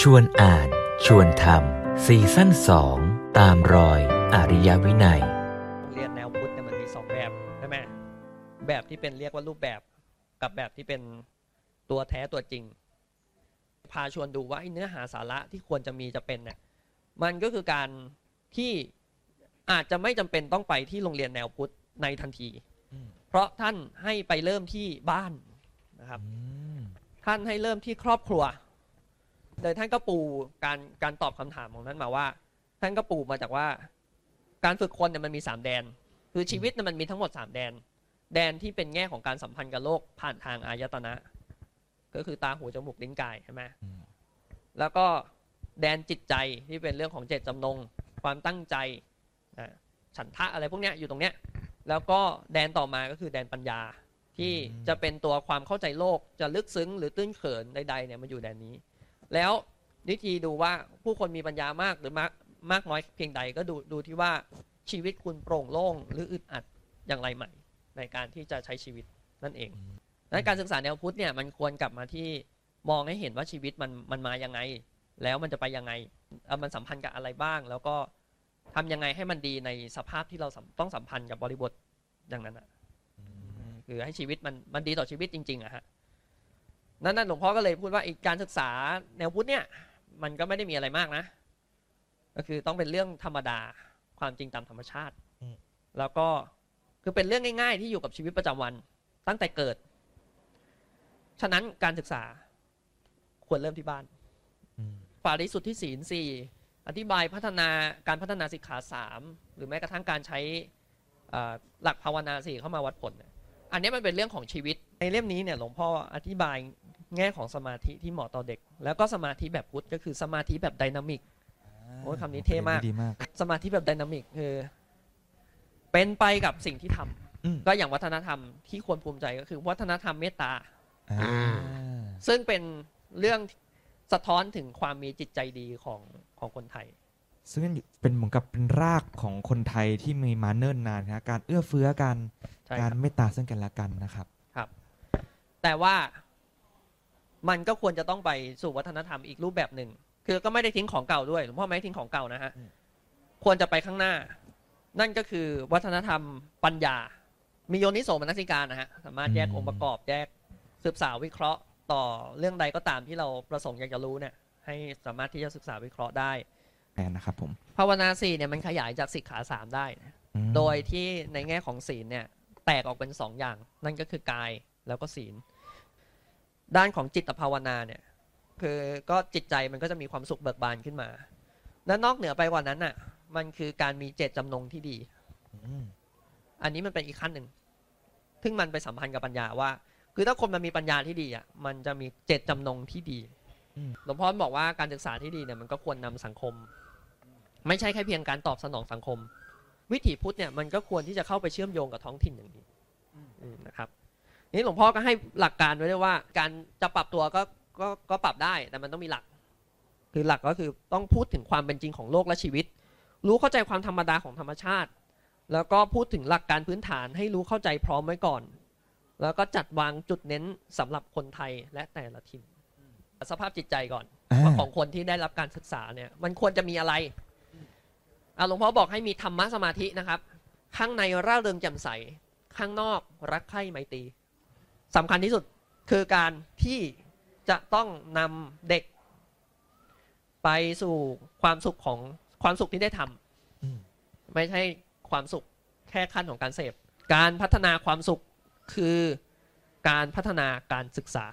ชวนอ่าน ชวนทำซีซั่นสองตามรอยอริยวินัยโรงเรียนแนวพุทธเนี่ยมันมีสองแบบใช่ไหมแบบที่เป็นเรียกว่ารูปแบบ กับแบบที่เป็นตัวแท้ตัวจริง พาชวนดูว่าไอ้เนื้อหาสาระที่ควรจะมีจะเป็นเนี่ยมันก็คือการที่อาจจะไม่จำเป็นต้องไปที่โรงเรียนแนวพุทธในทันทีอืมเพราะท่านให้ไปเริ่มที่บ้านนะครับ ท่านให้เริ่มที่ครอบครัว โดยท่านก็ปูการการตอบคำถามของท่านมาว่า ท่านก็ปูมาจากว่า การฝึกคนเนี่ยมันมีสามแดน คือชีวิตเนี่ยมันมีทั้งหมดสามแดน แดนที่เป็นแง่ของการสัมพันธ์กับโลกผ่านทางอายตนะ ก็คือตาหูจมูกลิ้นกายใช่ไหมอืมแล้วก็แดนจิตใจที่เป็นเรื่องของเจตจำนง ความตั้งใจนะฉันทะอะไรพวกเนี้ยอยู่ตรงเนี้ยแล้วก็แดนต่อมาก็คือแดนปัญญาที่จะเป็นตัวความเข้าใจโลกจะลึกซึ้งหรือตื้นเขินใดๆเนี่ยมันอยู่แดนนี้ แล้ววิธีดูว่าผู้คนมีปัญญามากหรือมากมากน้อยเพียงใดก็ดูดูที่ว่าชีวิตคุณโปร่งโล่งหรืออึดอัดอย่างไรใหม่ ในการที่จะใช้ชีวิตนั่นเองดังนั้นการศึกษาแนวพุทธเนี่ยมันควรกลับมาที่มองให้เห็นว่าชีวิตมันมันมายังไง แล้วมันจะไปยังไงเอ่อมันสัมพันธ์กับอะไรบ้าง แล้วก็ทำยังไงให้มันดีในสภาพที่เราสัมต้องสัมพันธ์กับบริบทอย่างนั้นอะคือให้ชีวิตมันมันดีต่อชีวิตจริงๆอะฮะ นั่นนั่นหลวงพ่อก็เลยพูดว่าไอ้การศึกษาแนวพุทธเนี่ยมันก็ไม่ได้มีอะไรมากนะ ก็คือต้องเป็นเรื่องธรรมดาความจริงตามธรรมชาติอืมแล้วก็คือเป็นเรื่องง่าย ๆ ที่อยู่กับชีวิตประจำวันตั้งแต่เกิด ฉะนั้นการศึกษาควรเริ่มที่บ้านอืมปาริสุทธิศีลสี่อธิบายพัฒนาการพัฒนาสิกขาสามหรือแม้กระทั่งการใช้อ่าหลักภาวนาสี่เข้ามาวัดผลเนี่ยอันนี้มันเป็นเรื่องของชีวิตในเล่มนี้เนี่ยหลวงพ่ออธิบาย แง่ของสมาธิที่เหมาะต่อเด็ก แล้วก็สมาธิแบบพุทธก็คือสมาธิแบบไดนามิกโอ้ยคำนี้เท่มาก ดีมาก สมาธิแบบไดนามิกคือ เป็นไปกับสิ่งที่ทำอืมก็อย่างวัฒนธรรมที่ควรภูมิใจก็คือ วัฒนธรรมเมตตา อ่าซึ่งเป็นเรื่องสะท้อนถึงความมีจิตใจดีของของคนไทย ซึ่งเป็นเหมือนกับเป็นรากของคนไทยที่มีมาเนิ่นนานนะการเอื้อเฟื้อกัน ใช่คการรับ เมตตาซึ่งกันและกันนะครับ แต่ว่า มันก็ควรจะต้องไปสู่วัฒนธรรมอีกรูปแบบหนึ่ง คือก็ไม่ได้ทิ้งของเก่าด้วยหลวงพ่อไม่ได้ทิ้งของเก่านะฮะอืมควรจะไปข้างหน้า นั่นก็คือวัฒนธรรมปัญญา มีโยนิโสมนสิการนะฮะ สามารถแยกองค์ประกอบแยกศึกษาวิเคราะห์ ต่อเรื่องใดก็ตามที่เราประสงค์อยากจะรู้เนี่ย ให้สามารถที่จะศึกษาวิเคราะห์ได้แอนนะครับผมภาวนาสี่เนี่ยมันขยายจากสิกขาสามได้นะอืมโดยที่ในแง่ของศีลเนี่ยแตกออกเป็นสองอย่าง นั่นก็คือกายแล้วก็ศีล ด้านของจิตภาวนาเนี่ย คือก็จิตใจมันก็จะมีความสุขเบิกบานขึ้นมา และนอกเหนือไปกว่านั้นน่ะ มันคือการมีเจตจำนงที่ดีอืมอันนี้มันเป็นอีกขั้นหนึ่งซึ่งมันไปสัมพันธ์กับปัญญาว่า คือถ้าคนมันมีปัญญาที่ดีอะ มันจะมีเจตจำนงที่ดีหลวงพ่อบอกว่าการศึกษาที่ดีเนี่ยมันก็ควรนำสังคม ไม่ใช่แค่เพียงการตอบสนองสังคม วิถีพุทธเนี่ยมันก็ควรที่จะเข้าไปเชื่อมโยงกับท้องถิ่นอย่างนี้อืมนะครับ นี่หลวงพ่อก็ให้หลักการไว้ด้วยว่า การจะปรับตัวก็ก็ก็ปรับได้แต่มันต้องมีหลัก คือหลักก็คือต้องพูดถึงความเป็นจริงของโลกและชีวิต รู้เข้าใจความธรรมดาของธรรมชาติ แล้วก็พูดถึงหลักการพื้นฐานให้รู้เข้าใจพร้อมไว้ก่อน แล้วก็จัดวางจุดเน้นสำหรับคนไทยและแต่ละถิ่นสภาพจิตใจก่อนอ่าว่าของคนที่ได้รับการศึกษาเนี่ย มันควรจะมีอะไรอะหลวงพ่อบอกให้มีธรรมะสมาธินะครับ ข้างในร่าเริงแจ่มใส ข้างนอกรักใคร่ไมตรี สำคัญที่สุดคือการที่จะต้องนำเด็ก ไปสู่ความสุขของความสุขที่ได้ทำอืมไม่ใช่ความสุขแค่ขั้นของการเสพ การพัฒนาความสุขคือการพัฒนาการศึกษา